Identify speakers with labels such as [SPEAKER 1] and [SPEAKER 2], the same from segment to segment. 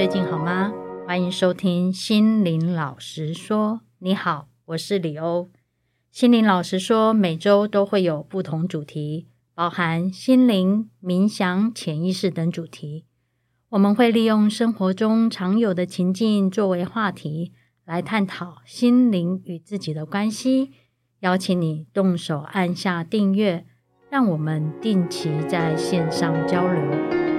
[SPEAKER 1] 最近好吗？欢迎收听心灵老实说。你好，我是李欧。心灵老实说，每周都会有不同主题，包含心灵、冥想、潜意识等主题。我们会利用生活中常有的情境作为话题，来探讨心灵与自己的关系。邀请你动手按下订阅，让我们定期在线上交流。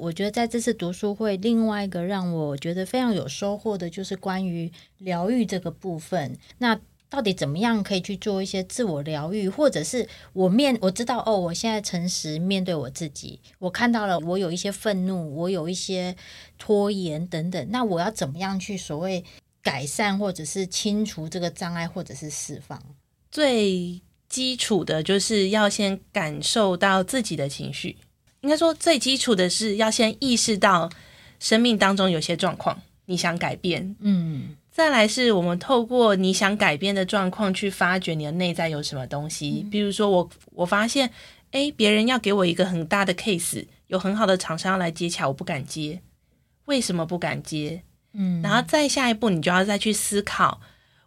[SPEAKER 1] 我觉得在这次读书会，另外一个让我觉得非常有收获的，就是关于疗愈这个部分。那到底怎么样可以去做一些自我疗愈，或者是我面我知道哦，我现在诚实面对我自己，我看到了我有一些愤怒，我有一些拖延等等，那我要怎么样去所谓改善，或者是清除这个障碍，或者是释放？
[SPEAKER 2] 最基础的就是要先感受到自己的情绪，应该说最基础的是要先意识到生命当中有些状况，你想改变，嗯。再来是我们透过你想改变的状况去发掘你的内在有什么东西，比如说我我发现，诶，别人要给我一个很大的 case，有很好的厂商要来接洽，我不敢接，为什么不敢接？嗯，然后再下一步，你就要再去思考，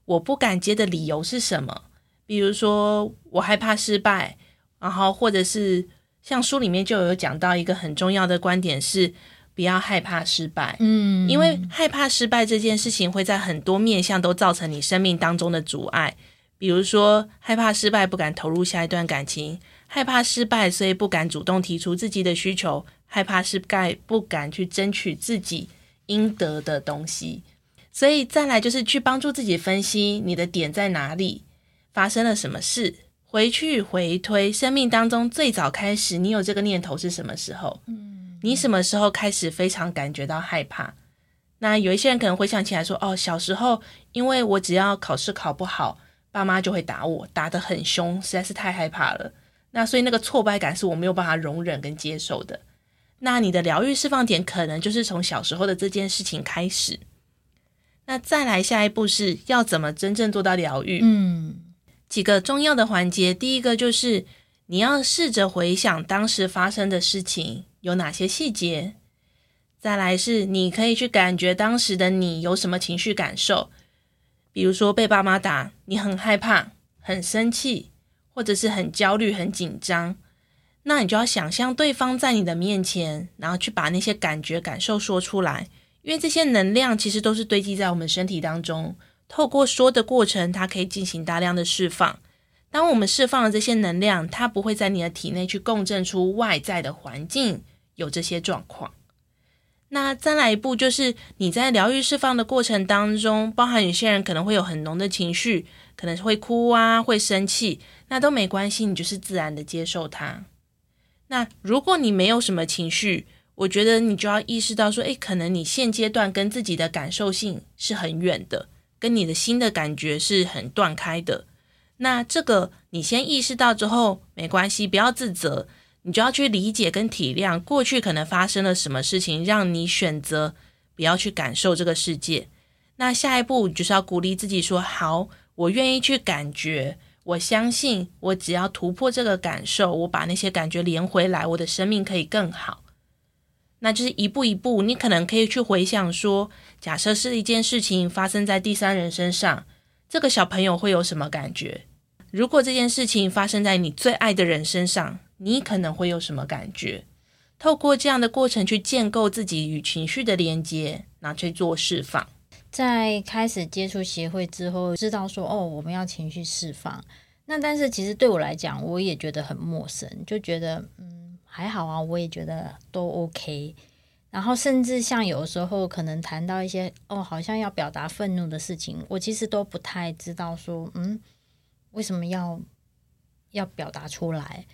[SPEAKER 2] 我不敢接的理由是什么？比如说我害怕失败，然后或者是像书里面就有讲到一个很重要的观点是。不要害怕失败，嗯，因为害怕失败这件事情会在很多面向都造成你生命当中的阻碍。比如说，害怕失败不敢投入下一段感情，害怕失败所以不敢主动提出自己的需求，害怕失败不敢去争取自己应得的东西。所以再来就是去帮助自己分析你的点在哪里，发生了什么事，回去回推生命当中最早开始你有这个念头是什么时候？嗯。你什么时候开始非常感觉到害怕？那有一些人可能回想起来说：“哦，小时候因为我只要考试考不好，爸妈就会打我，打得很凶，实在是太害怕了。那所以那个挫败感是我没有办法容忍跟接受的。那你的疗愈释放点可能就是从小时候的这件事情开始。那再来下一步是要怎么真正做到疗愈？嗯，几个重要的环节，第一个就是你要试着回想当时发生的事情。有哪些细节？再来是你可以去感觉当时的你有什么情绪感受，比如说被爸妈打，你很害怕、很生气，或者是很焦虑、很紧张。那你就要想象对方在你的面前，然后去把那些感觉、感受说出来，因为这些能量其实都是堆积在我们身体当中，透过说的过程，它可以进行大量的释放。当我们释放了这些能量，它不会在你的体内去共振出外在的环境。有这些状况，那再来一步就是你在疗愈释放的过程当中，包含有些人可能会有很浓的情绪，可能会哭啊，会生气，那都没关系，你就是自然的接受它。那如果你没有什么情绪，我觉得你就要意识到说，诶，可能你现阶段跟自己的感受性是很远的，跟你的心的感觉是很断开的。那这个你先意识到之后，没关系，不要自责。你就要去理解跟体谅过去可能发生了什么事情，让你选择不要去感受这个世界。那下一步就是要鼓励自己说：“好，我愿意去感觉，我相信我只要突破这个感受，我把那些感觉连回来，我的生命可以更好。”那就是一步一步，你可能可以去回想说：假设是一件事情发生在第三人身上，这个小朋友会有什么感觉？如果这件事情发生在你最爱的人身上，你可能会有什么感觉？透过这样的过程去建构自己与情绪的连接，拿去做释放。
[SPEAKER 1] 在开始接触协会之后，知道说哦，我们要情绪释放。那但是其实对我来讲，我也觉得很陌生，就觉得嗯还好啊，我也觉得都 OK。然后甚至像有时候可能谈到一些哦，好像要表达愤怒的事情，我其实都不太知道说嗯为什么要要表达出来。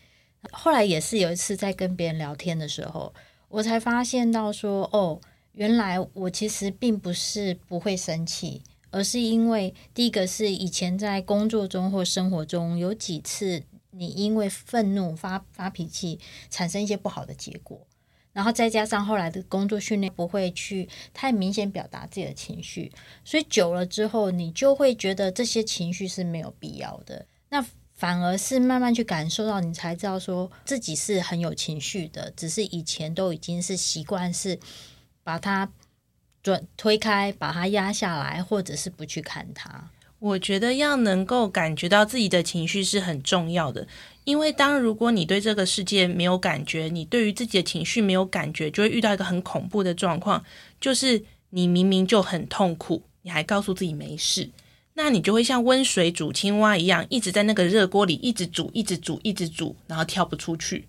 [SPEAKER 1] 后来也是有一次在跟别人聊天的时候，我才发现到说，哦，原来我其实并不是不会生气，而是因为第一个是以前在工作中或生活中有几次你因为愤怒发发脾气，产生一些不好的结果，然后再加上后来的工作训练不会去太明显表达自己的情绪，所以久了之后，你就会觉得这些情绪是没有必要的。那反而是慢慢去感受到，你才知道说自己是很有情绪的，只是以前都已经是习惯是把它转推开，把它压下来，或者是不去看它。
[SPEAKER 2] 我觉得要能够感觉到自己的情绪是很重要的，因为当如果你对这个世界没有感觉，你对于自己的情绪没有感觉，就会遇到一个很恐怖的状况，就是你明明就很痛苦，你还告诉自己没事。那你就会像温水煮青蛙一样，一直在那个热锅里一直煮，一直煮，一直煮，然后跳不出去。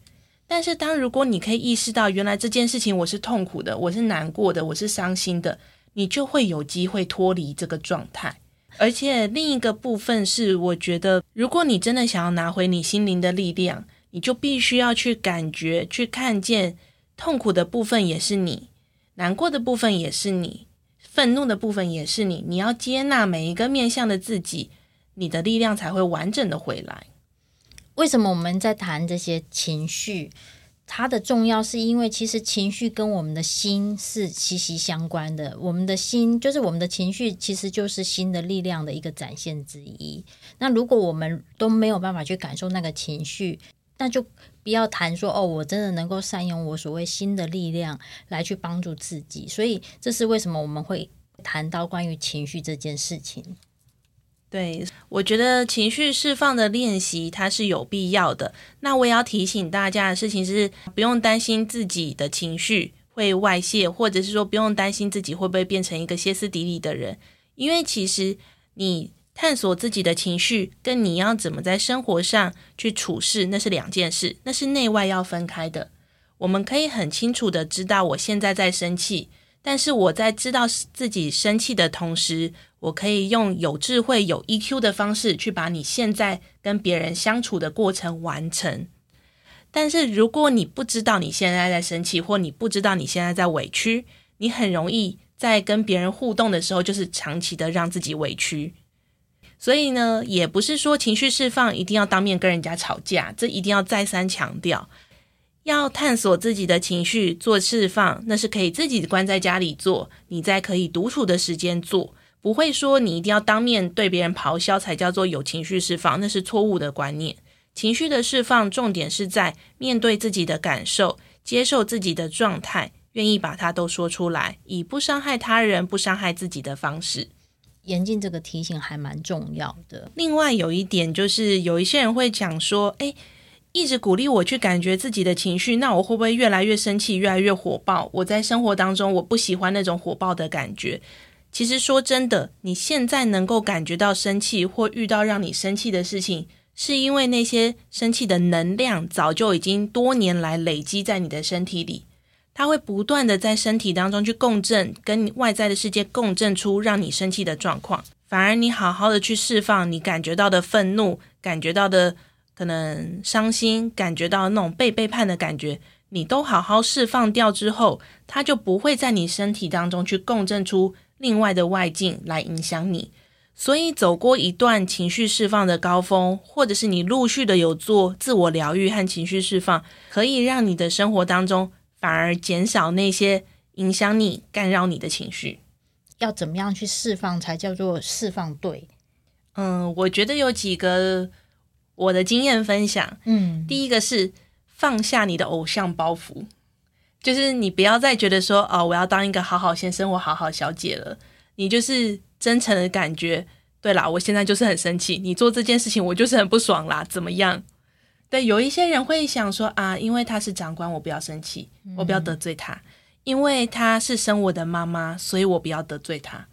[SPEAKER 2] 但是，当如果你可以意识到，原来这件事情我是痛苦的，我是难过的，我是伤心的，你就会有机会脱离这个状态。而且，另一个部分是，我觉得，如果你真的想要拿回你心灵的力量，你就必须要去感觉、去看见，痛苦的部分也是你，难过的部分也是你。愤怒的部分也是你，你要接纳每一个面向的自己，你的力量才会完整的回来。
[SPEAKER 1] 为什么我们在谈这些情绪？它的重要是因为其实情绪跟我们的心是息息相关的。我们的心就是我们的情绪，其实就是心的力量的一个展现之一。那如果我们都没有办法去感受那个情绪，那就不要谈说哦，我真的能够善用我所谓心的力量来去帮助自己。所以这是为什么我们会谈到关于情绪这件事情。
[SPEAKER 2] 对，我觉得情绪释放的练习它是有必要的。那我也要提醒大家的事情是，不用担心自己的情绪会外泄，或者是说不用担心自己会不会变成一个歇斯底里的人，因为其实你。探索自己的情绪，跟你要怎么在生活上去处事，那是两件事，那是内外要分开的。我们可以很清楚的知道我现在在生气，但是我在知道自己生气的同时，我可以用有智慧、有 EQ 的方式去把你现在跟别人相处的过程完成。但是如果你不知道你现在在生气，或你不知道你现在在委屈，你很容易在跟别人互动的时候，就是长期的让自己委屈。所以呢，也不是说情绪释放一定要当面跟人家吵架，这一定要再三强调。要探索自己的情绪做释放，那是可以自己关在家里做，你在可以独处的时间做，不会说你一定要当面对别人咆哮才叫做有情绪释放，那是错误的观念。情绪的释放重点是在面对自己的感受，接受自己的状态，愿意把它都说出来，以不伤害他人、不伤害自己的方式。
[SPEAKER 1] 严禁这个提醒还蛮重要的。
[SPEAKER 2] 另外有一点就是，有一些人会讲说：“诶，一直鼓励我去感觉自己的情绪，那我会不会越来越生气，越来越火爆？我在生活当中，我不喜欢那种火爆的感觉。”其实说真的，你现在能够感觉到生气或遇到让你生气的事情，是因为那些生气的能量早就已经多年来累积在你的身体里。它会不断的在身体当中去共振，跟你外在的世界共振出让你生气的状况。反而你好好的去释放你感觉到的愤怒，感觉到的可能伤心，感觉到那种被背叛的感觉，你都好好释放掉之后，它就不会在你身体当中去共振出另外的外境来影响你。所以走过一段情绪释放的高峰，或者是你陆续的有做自我疗愈和情绪释放，可以让你的生活当中。反而减少那些影响你、干扰你的情绪。
[SPEAKER 1] 要怎么样去释放才叫做释放对？
[SPEAKER 2] 嗯，我觉得有几个我的经验分享。嗯，第一个是放下你的偶像包袱，就是你不要再觉得说哦，我要当一个好好先生或好好小姐了。你就是真诚的感觉，对啦，我现在就是很生气，你做这件事情我就是很不爽啦，怎么样？对，有一些人会想说啊，因为他是长官，我不要生气，我不要得罪他；嗯、因为他是生我的妈妈，所以我不要得罪他。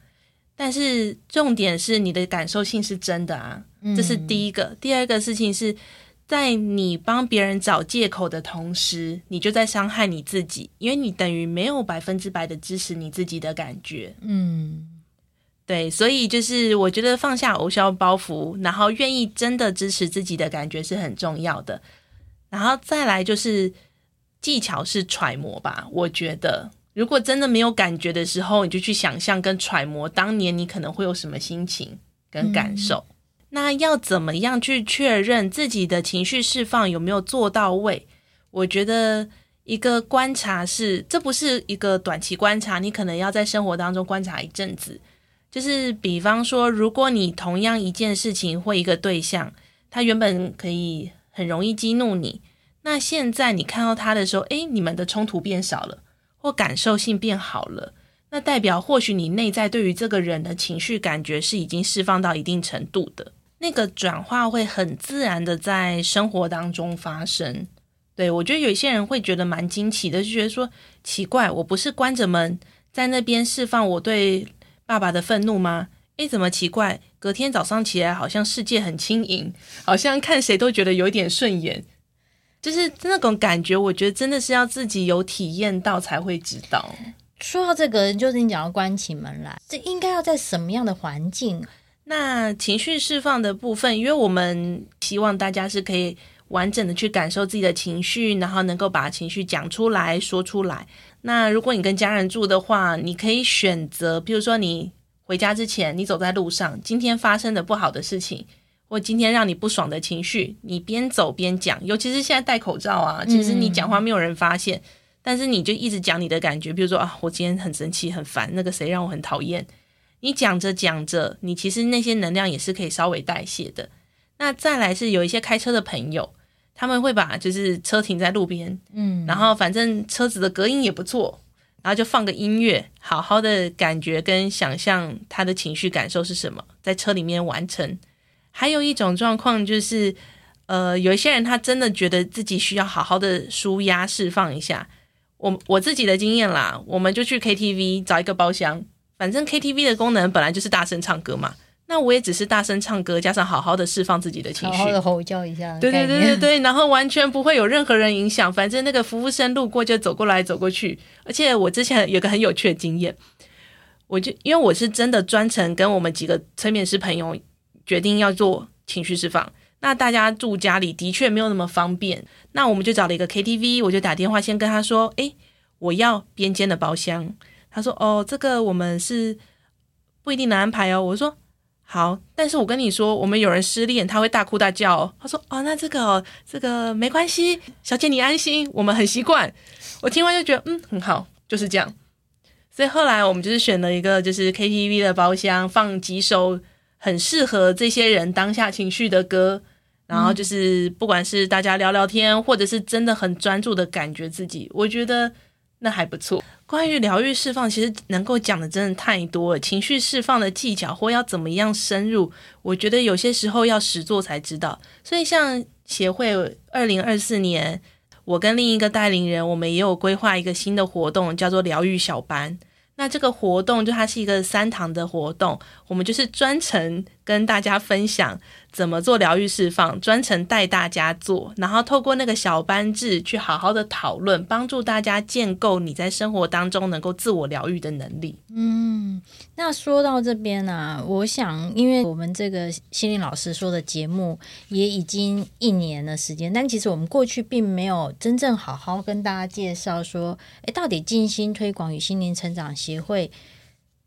[SPEAKER 2] 但是重点是你的感受性是真的啊，这是第一个。嗯、第二个事情是在你帮别人找借口的同时，你就在伤害你自己，因为你等于没有百分之百的支持你自己的感觉。嗯。对，所以就是我觉得放下偶像包袱，然后愿意真的支持自己的感觉是很重要的。然后再来就是技巧是揣摩吧。我觉得如果真的没有感觉的时候，你就去想象跟揣摩当年你可能会有什么心情跟感受。嗯。那要怎么样去确认自己的情绪释放有没有做到位？我觉得一个观察是，这不是一个短期观察，你可能要在生活当中观察一阵子。就是比方说，如果你同样一件事情或一个对象，他原本可以很容易激怒你，那现在你看到他的时候，诶，你们的冲突变少了，或感受性变好了，那代表或许你内在对于这个人的情绪感觉是已经释放到一定程度的，那个转化会很自然的在生活当中发生。对，我觉得有些人会觉得蛮惊奇的，就觉得说奇怪，我不是关着门在那边释放我对爸爸的愤怒吗？诶，怎么奇怪？隔天早上起来，好像世界很轻盈，好像看谁都觉得有点顺眼，就是那种感觉。我觉得真的是要自己有体验到才会知道。
[SPEAKER 1] 说到这个，就是你讲要关起门来，这应该要在什么样的环境？
[SPEAKER 2] 那情绪释放的部分，因为我们希望大家是可以。完整的去感受自己的情绪，然后能够把情绪讲出来说出来。那如果你跟家人住的话，你可以选择，比如说你回家之前，你走在路上，今天发生的不好的事情，或今天让你不爽的情绪，你边走边讲。尤其是现在戴口罩啊，其实你讲话没有人发现，嗯、但是你就一直讲你的感觉，比如说啊，我今天很生气、很烦，那个谁让我很讨厌。你讲着讲着，你其实那些能量也是可以稍微代谢的。那再来是有一些开车的朋友。他们会把就是车停在路边，嗯，然后反正车子的隔音也不错，然后就放个音乐，好好的感觉跟想象他的情绪感受是什么，在车里面完成。还有一种状况就是，呃，有一些人他真的觉得自己需要好好的舒压释放一下。我我自己的经验啦，我们就去 KTV 找一个包厢，反正 KTV 的功能本来就是大声唱歌嘛。那我也只是大声唱歌，加上好好的释放自己的情绪，
[SPEAKER 1] 好好的吼叫一下。
[SPEAKER 2] 对对对对对，然后完全不会有任何人影响，反正那个服务生路过就走过来走过去。而且我之前有个很有趣的经验，我就因为我是真的专程跟我们几个催眠师朋友决定要做情绪释放。那大家住家里的确没有那么方便，那我们就找了一个 KTV，我就打电话先跟他说：“诶，我要边间的包厢。”他说：“哦，这个我们是不一定能安排哦。”我说。好，但是我跟你说，我们有人失恋，他会大哭大叫哦。他说：“哦，那这个，这个没关系，小姐你安心，我们很习惯。”我听完就觉得，嗯，很好，就是这样。所以后来我们就是选了一个就是 KTV 的包厢，放几首很适合这些人当下情绪的歌，然后就是不管是大家聊聊天，或者是真的很专注的感觉自己，我觉得。那还不错。关于疗愈释放，其实能够讲的真的太多了。情绪释放的技巧或要怎么样深入，我觉得有些时候要实做才知道。所以，像协会二零二四年，我跟另一个带领人，我们也有规划一个新的活动，叫做疗愈小班。那这个活动就它是一个三堂的活动，我们就是专程跟大家分享怎么做疗愈释放，专程带大家做，然后透过那个小班制去好好的讨论，帮助大家建构你在生活当中能够自我疗愈的能力。
[SPEAKER 1] 嗯，那说到这边呢、啊，我想，因为我们这个心灵老师说的节目也已经一年的时间，但其实我们过去并没有真正好好跟大家介绍说，诶，到底静心推广与心灵成长协会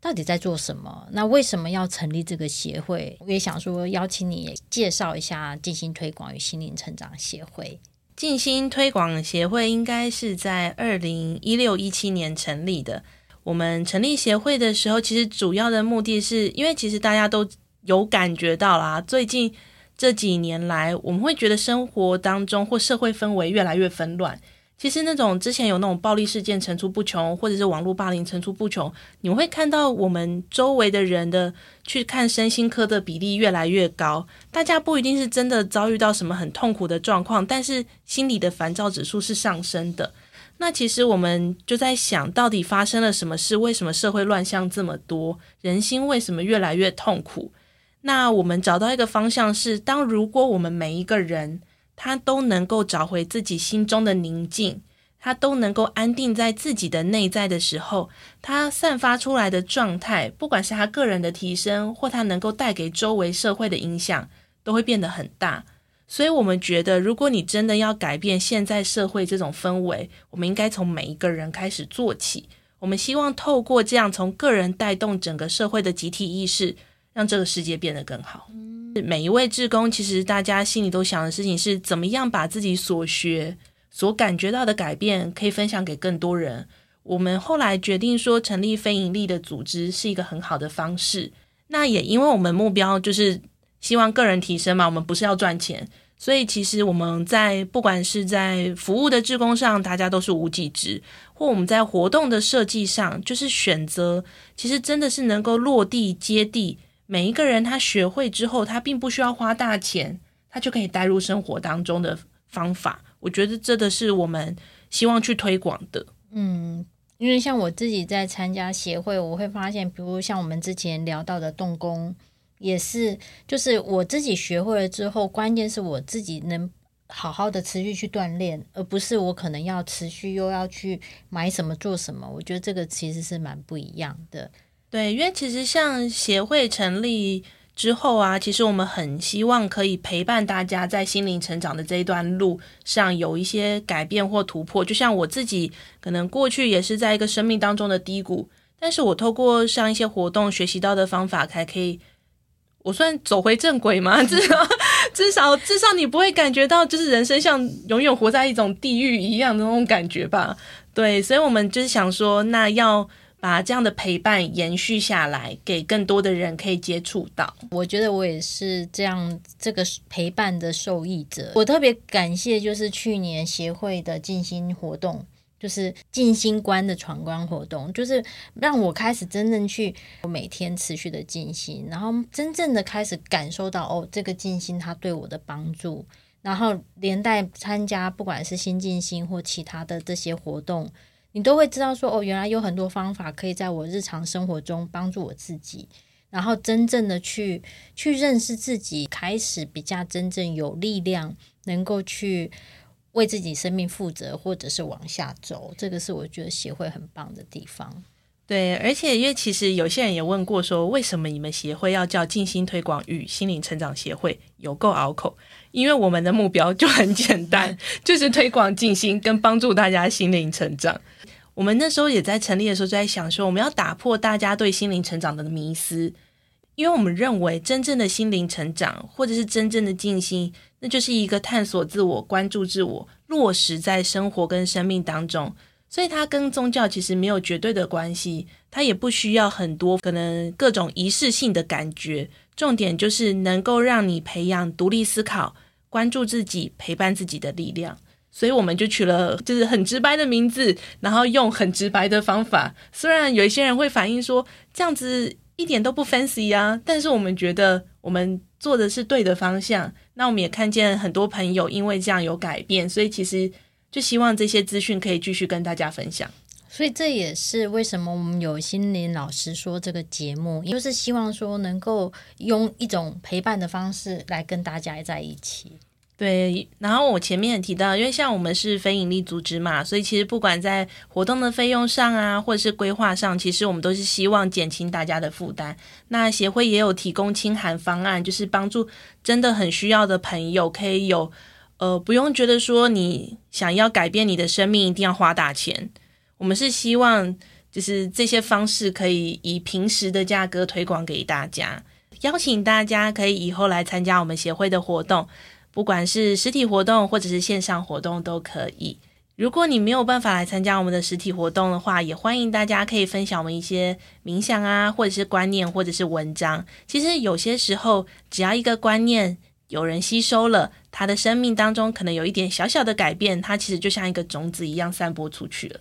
[SPEAKER 1] 到底在做什么？那为什么要成立这个协会？我也想说，邀请你介绍一下静心推广与心灵成长协会。
[SPEAKER 2] 静心推广协会应该是在二零一六一七年成立的。我们成立协会的时候，其实主要的目的是因为其实大家都有感觉到啦，最近这几年来，我们会觉得生活当中或社会氛围越来越纷乱。其实那种之前有那种暴力事件层出不穷，或者是网络霸凌层出不穷，你会看到我们周围的人的去看身心科的比例越来越高。大家不一定是真的遭遇到什么很痛苦的状况，但是心理的烦躁指数是上升的。那其实我们就在想到底发生了什么事？为什么社会乱象这么多？人心为什么越来越痛苦？那我们找到一个方向是：当如果我们每一个人，他都能够找回自己心中的宁静，他都能够安定在自己的内在的时候，他散发出来的状态，不管是他个人的提升，或他能够带给周围社会的影响，都会变得很大。所以，我们觉得，如果你真的要改变现在社会这种氛围，我们应该从每一个人开始做起。我们希望透过这样，从个人带动整个社会的集体意识，让这个世界变得更好。每一位志工，其实大家心里都想的事情是怎么样把自己所学、所感觉到的改变，可以分享给更多人。我们后来决定说，成立非营利的组织是一个很好的方式。那也因为我们目标就是希望个人提升嘛，我们不是要赚钱。所以其实我们在不管是在服务的志工上，大家都是无给职，或我们在活动的设计上，就是选择，其实真的是能够落地接地。每一个人他学会之后，他并不需要花大钱，他就可以带入生活当中的方法。我觉得这的是我们希望去推广的。
[SPEAKER 1] 嗯，因为像我自己在参加协会，我会发现，比如像我们之前聊到的动工。也是，就是我自己学会了之后，关键是我自己能好好的持续去锻炼，而不是我可能要持续又要去买什么做什么。我觉得这个其实是蛮不一样的。
[SPEAKER 2] 对，因为其实像协会成立之后啊，其实我们很希望可以陪伴大家在心灵成长的这一段路上有一些改变或突破。就像我自己，可能过去也是在一个生命当中的低谷，但是我透过上一些活动学习到的方法，才可以。我算走回正轨吗？至少，至少，至少你不会感觉到，就是人生像永远活在一种地狱一样的那种感觉吧？对，所以我们就是想说，那要把这样的陪伴延续下来，给更多的人可以接触到。
[SPEAKER 1] 我觉得我也是这样，这个陪伴的受益者。我特别感谢，就是去年协会的静心活动。就是静心观的闯关活动，就是让我开始真正去每天持续的静心，然后真正的开始感受到哦，这个静心它对我的帮助，然后连带参加不管是新静心或其他的这些活动，你都会知道说哦，原来有很多方法可以在我日常生活中帮助我自己，然后真正的去去认识自己，开始比较真正有力量，能够去。为自己生命负责，或者是往下走，这个是我觉得协会很棒的地方。
[SPEAKER 2] 对，而且因为其实有些人也问过说，为什么你们协会要叫静心推广与心灵成长协会？有够拗口，因为我们的目标就很简单，就是推广静心跟帮助大家心灵成长。我们那时候也在成立的时候就在想说，我们要打破大家对心灵成长的迷思。因为我们认为，真正的心灵成长，或者是真正的静心，那就是一个探索自我、关注自我、落实在生活跟生命当中。所以，它跟宗教其实没有绝对的关系，它也不需要很多可能各种仪式性的感觉。重点就是能够让你培养独立思考、关注自己、陪伴自己的力量。所以，我们就取了就是很直白的名字，然后用很直白的方法。虽然有一些人会反映说，这样子。一点都不 fancy 啊，但是我们觉得我们做的是对的方向。那我们也看见很多朋友因为这样有改变，所以其实就希望这些资讯可以继续跟大家分享。
[SPEAKER 1] 所以这也是为什么我们有心灵老师说这个节目，也就是希望说能够用一种陪伴的方式来跟大家在一起。
[SPEAKER 2] 对，然后我前面也提到，因为像我们是非营利组织嘛，所以其实不管在活动的费用上啊，或者是规划上，其实我们都是希望减轻大家的负担。那协会也有提供清寒方案，就是帮助真的很需要的朋友，可以有呃不用觉得说你想要改变你的生命一定要花大钱。我们是希望就是这些方式可以以平时的价格推广给大家，邀请大家可以以后来参加我们协会的活动。不管是实体活动或者是线上活动都可以。如果你没有办法来参加我们的实体活动的话，也欢迎大家可以分享我们一些冥想啊，或者是观念，或者是文章。其实有些时候，只要一个观念有人吸收了，他的生命当中可能有一点小小的改变，它其实就像一个种子一样散播出去了。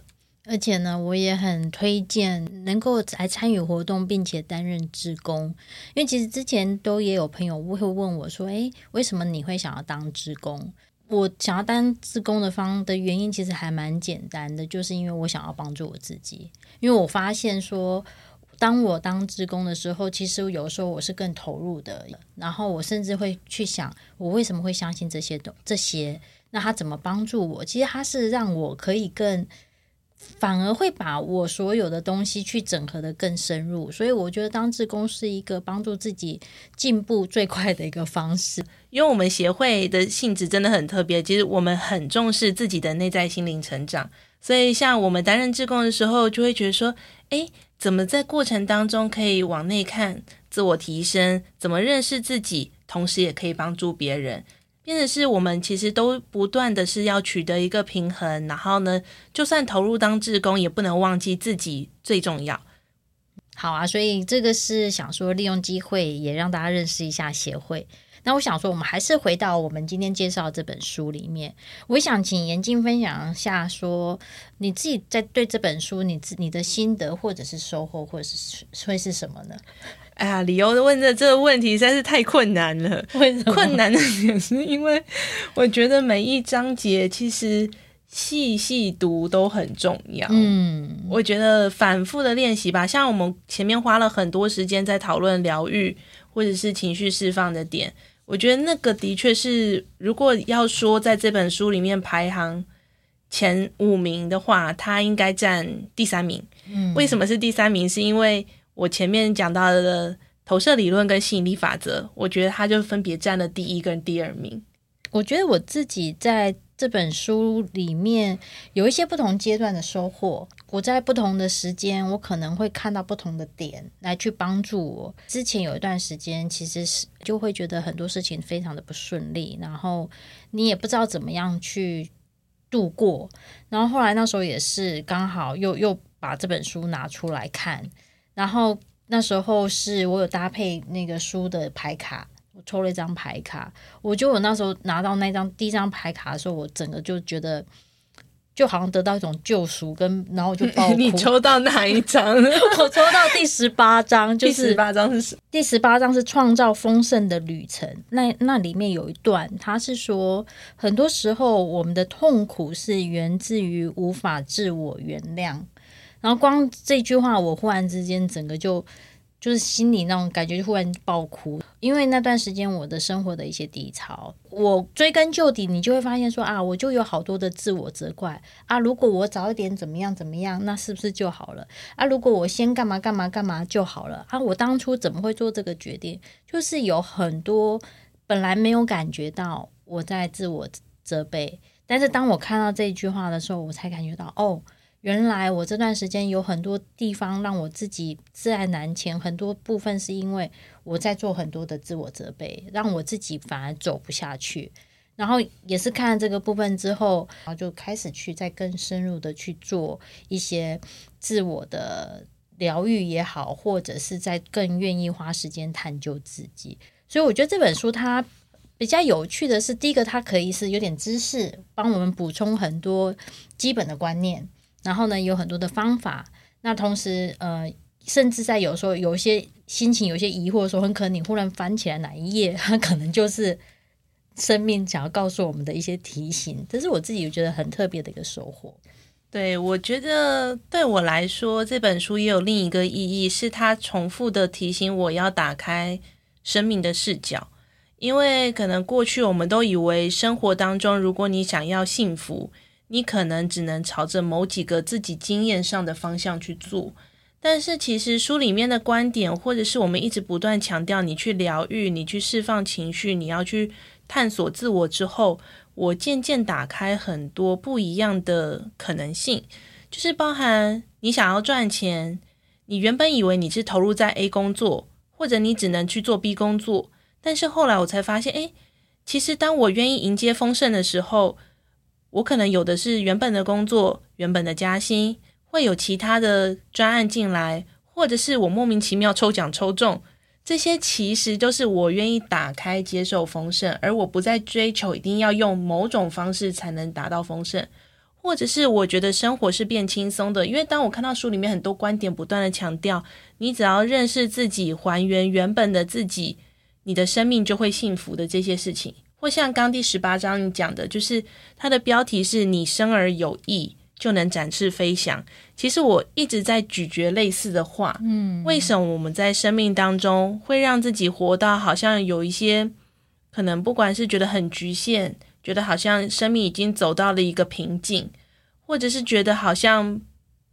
[SPEAKER 1] 而且呢，我也很推荐能够来参与活动，并且担任志工，因为其实之前都也有朋友会问我说：“诶，为什么你会想要当志工？”我想要当志工的方的原因其实还蛮简单的，就是因为我想要帮助我自己。因为我发现说，当我当职工的时候，其实有时候我是更投入的，然后我甚至会去想，我为什么会相信这些东这些？那他怎么帮助我？其实他是让我可以更。反而会把我所有的东西去整合得更深入，所以我觉得当志工是一个帮助自己进步最快的一个方式。
[SPEAKER 2] 因为我们协会的性质真的很特别，其实我们很重视自己的内在心灵成长，所以像我们担任志工的时候，就会觉得说，诶，怎么在过程当中可以往内看，自我提升，怎么认识自己，同时也可以帮助别人。变成是我们其实都不断的是要取得一个平衡，然后呢，就算投入当志工，也不能忘记自己最重要。
[SPEAKER 1] 好啊，所以这个是想说利用机会也让大家认识一下协会。那我想说，我们还是回到我们今天介绍这本书里面。我想请严静分享一下，说你自己在对这本书，你自你的心得，或者是收获，或者是会是什么呢？
[SPEAKER 2] 哎呀，理由问的这个问题实在是太困难了。
[SPEAKER 1] 为什么？
[SPEAKER 2] 困难的点是因为我觉得每一章节其实细细读都很重要。嗯，我觉得反复的练习吧，像我们前面花了很多时间在讨论疗愈或者是情绪释放的点。我觉得那个的确是，如果要说在这本书里面排行前五名的话，它应该占第三名。嗯，为什么是第三名？是因为我前面讲到的投射理论跟吸引力法则，我觉得它就分别占了第一跟第二名。
[SPEAKER 1] 我觉得我自己在。这本书里面有一些不同阶段的收获，我在不同的时间，我可能会看到不同的点来去帮助我。之前有一段时间，其实是就会觉得很多事情非常的不顺利，然后你也不知道怎么样去度过。然后后来那时候也是刚好又又把这本书拿出来看，然后那时候是我有搭配那个书的牌卡。我抽了一张牌卡，我觉得我那时候拿到那张第一张牌卡的时候，我整个就觉得就好像得到一种救赎，跟然后我就爆 哭。
[SPEAKER 2] 你抽到哪一张？
[SPEAKER 1] 我抽到第十八张，就是
[SPEAKER 2] 第十八张是
[SPEAKER 1] 第十八张是创造丰盛的旅程。那那里面有一段，他是说，很多时候我们的痛苦是源自于无法自我原谅。然后光这句话，我忽然之间整个就。就是心里那种感觉，就忽然爆哭，因为那段时间我的生活的一些低潮，我追根究底，你就会发现说啊，我就有好多的自我责怪啊。如果我早一点怎么样怎么样，那是不是就好了啊？如果我先干嘛干嘛干嘛就好了啊？我当初怎么会做这个决定？就是有很多本来没有感觉到我在自我责备，但是当我看到这句话的时候，我才感觉到哦。原来我这段时间有很多地方让我自己自爱难前，很多部分是因为我在做很多的自我责备，让我自己反而走不下去。然后也是看了这个部分之后，然后就开始去再更深入的去做一些自我的疗愈也好，或者是在更愿意花时间探究自己。所以我觉得这本书它比较有趣的是，第一个它可以是有点知识，帮我们补充很多基本的观念。然后呢，有很多的方法。那同时，呃，甚至在有时候有一些心情、有些疑惑的时候，很可能你忽然翻起来哪一页，它可能就是生命想要告诉我们的一些提醒。这是我自己觉得很特别的一个收获。
[SPEAKER 2] 对，我觉得对我来说，这本书也有另一个意义，是它重复的提醒我要打开生命的视角。因为可能过去我们都以为生活当中，如果你想要幸福，你可能只能朝着某几个自己经验上的方向去做，但是其实书里面的观点，或者是我们一直不断强调，你去疗愈，你去释放情绪，你要去探索自我之后，我渐渐打开很多不一样的可能性，就是包含你想要赚钱，你原本以为你是投入在 A 工作，或者你只能去做 B 工作，但是后来我才发现，诶，其实当我愿意迎接丰盛的时候。我可能有的是原本的工作，原本的加薪，会有其他的专案进来，或者是我莫名其妙抽奖抽中，这些其实都是我愿意打开接受丰盛，而我不再追求一定要用某种方式才能达到丰盛，或者是我觉得生活是变轻松的，因为当我看到书里面很多观点不断的强调，你只要认识自己，还原原本的自己，你的生命就会幸福的这些事情。或像刚第十八章你讲的，就是它的标题是“你生而有翼，就能展翅飞翔”。其实我一直在咀嚼类似的话。嗯，为什么我们在生命当中会让自己活到好像有一些可能，不管是觉得很局限，觉得好像生命已经走到了一个瓶颈，或者是觉得好像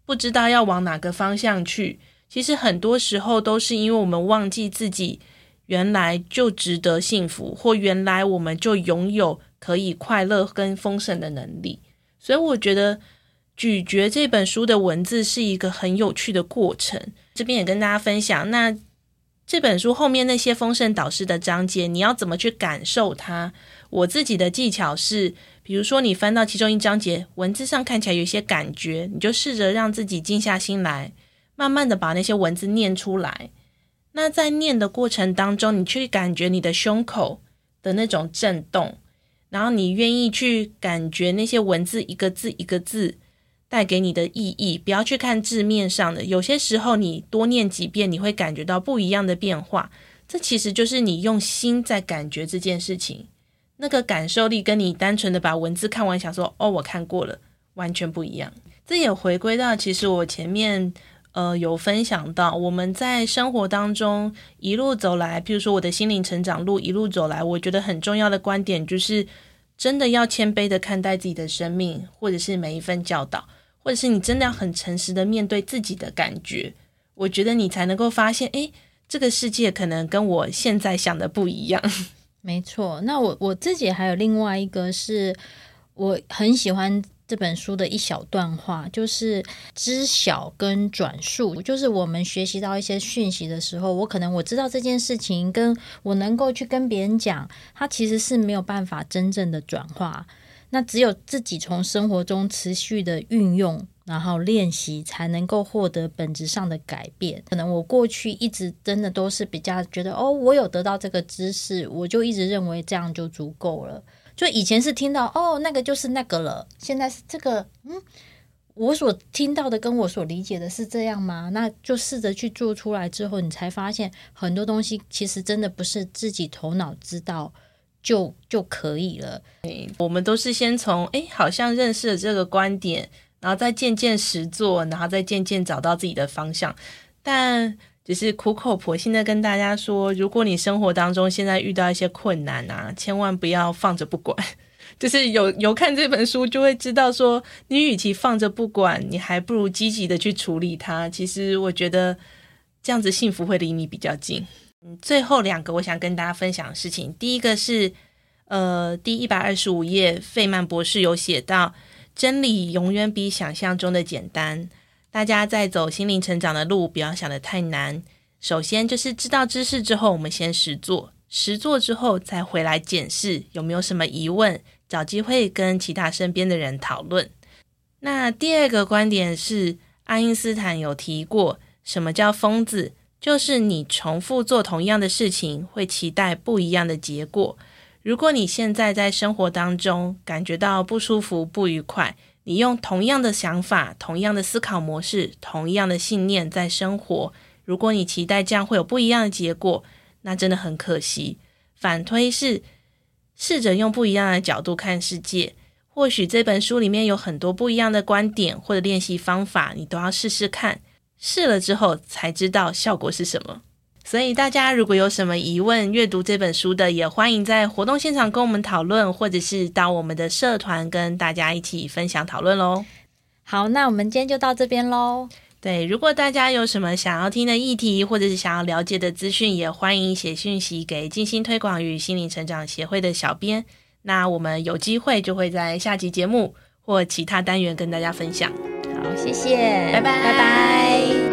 [SPEAKER 2] 不知道要往哪个方向去？其实很多时候都是因为我们忘记自己。原来就值得幸福，或原来我们就拥有可以快乐跟丰盛的能力。所以我觉得咀嚼这本书的文字是一个很有趣的过程。这边也跟大家分享，那这本书后面那些丰盛导师的章节，你要怎么去感受它？我自己的技巧是，比如说你翻到其中一章节，文字上看起来有一些感觉，你就试着让自己静下心来，慢慢的把那些文字念出来。那在念的过程当中，你去感觉你的胸口的那种震动，然后你愿意去感觉那些文字一个字一个字带给你的意义，不要去看字面上的。有些时候你多念几遍，你会感觉到不一样的变化。这其实就是你用心在感觉这件事情，那个感受力跟你单纯的把文字看完，想说“哦，我看过了”，完全不一样。这也回归到，其实我前面。呃，有分享到我们在生活当中一路走来，譬如说我的心灵成长路一路走来，我觉得很重要的观点就是，真的要谦卑的看待自己的生命，或者是每一份教导，或者是你真的要很诚实的面对自己的感觉，我觉得你才能够发现，诶，这个世界可能跟我现在想的不一样。
[SPEAKER 1] 没错，那我我自己还有另外一个是我很喜欢。这本书的一小段话，就是知晓跟转述，就是我们学习到一些讯息的时候，我可能我知道这件事情，跟我能够去跟别人讲，它其实是没有办法真正的转化。那只有自己从生活中持续的运用，然后练习，才能够获得本质上的改变。可能我过去一直真的都是比较觉得，哦，我有得到这个知识，我就一直认为这样就足够了。就以前是听到哦，那个就是那个了。现在是这个，嗯，我所听到的跟我所理解的是这样吗？那就试着去做出来之后，你才发现很多东西其实真的不是自己头脑知道就就可以了。
[SPEAKER 2] 我们都是先从诶，好像认识了这个观点，然后再渐渐实做，然后再渐渐找到自己的方向，但。只是苦口婆心的跟大家说，如果你生活当中现在遇到一些困难啊，千万不要放着不管。就是有有看这本书，就会知道说，你与其放着不管，你还不如积极的去处理它。其实我觉得这样子幸福会离你比较近。嗯，最后两个我想跟大家分享的事情，第一个是呃，第一百二十五页，费曼博士有写到，真理永远比想象中的简单。大家在走心灵成长的路，不要想得太难。首先就是知道知识之后，我们先实做，实做之后再回来检视有没有什么疑问，找机会跟其他身边的人讨论。那第二个观点是，爱因斯坦有提过，什么叫疯子？就是你重复做同样的事情，会期待不一样的结果。如果你现在在生活当中感觉到不舒服、不愉快，你用同样的想法、同样的思考模式、同样的信念在生活，如果你期待这样会有不一样的结果，那真的很可惜。反推是试着用不一样的角度看世界，或许这本书里面有很多不一样的观点或者练习方法，你都要试试看，试了之后才知道效果是什么。所以大家如果有什么疑问，阅读这本书的也欢迎在活动现场跟我们讨论，或者是到我们的社团跟大家一起分享讨论喽。
[SPEAKER 1] 好，那我们今天就到这边喽。
[SPEAKER 2] 对，如果大家有什么想要听的议题，或者是想要了解的资讯，也欢迎写讯息给静心推广与心灵成长协会的小编。那我们有机会就会在下集节目或其他单元跟大家分享。
[SPEAKER 1] 好，谢谢，
[SPEAKER 2] 拜拜，
[SPEAKER 1] 拜拜。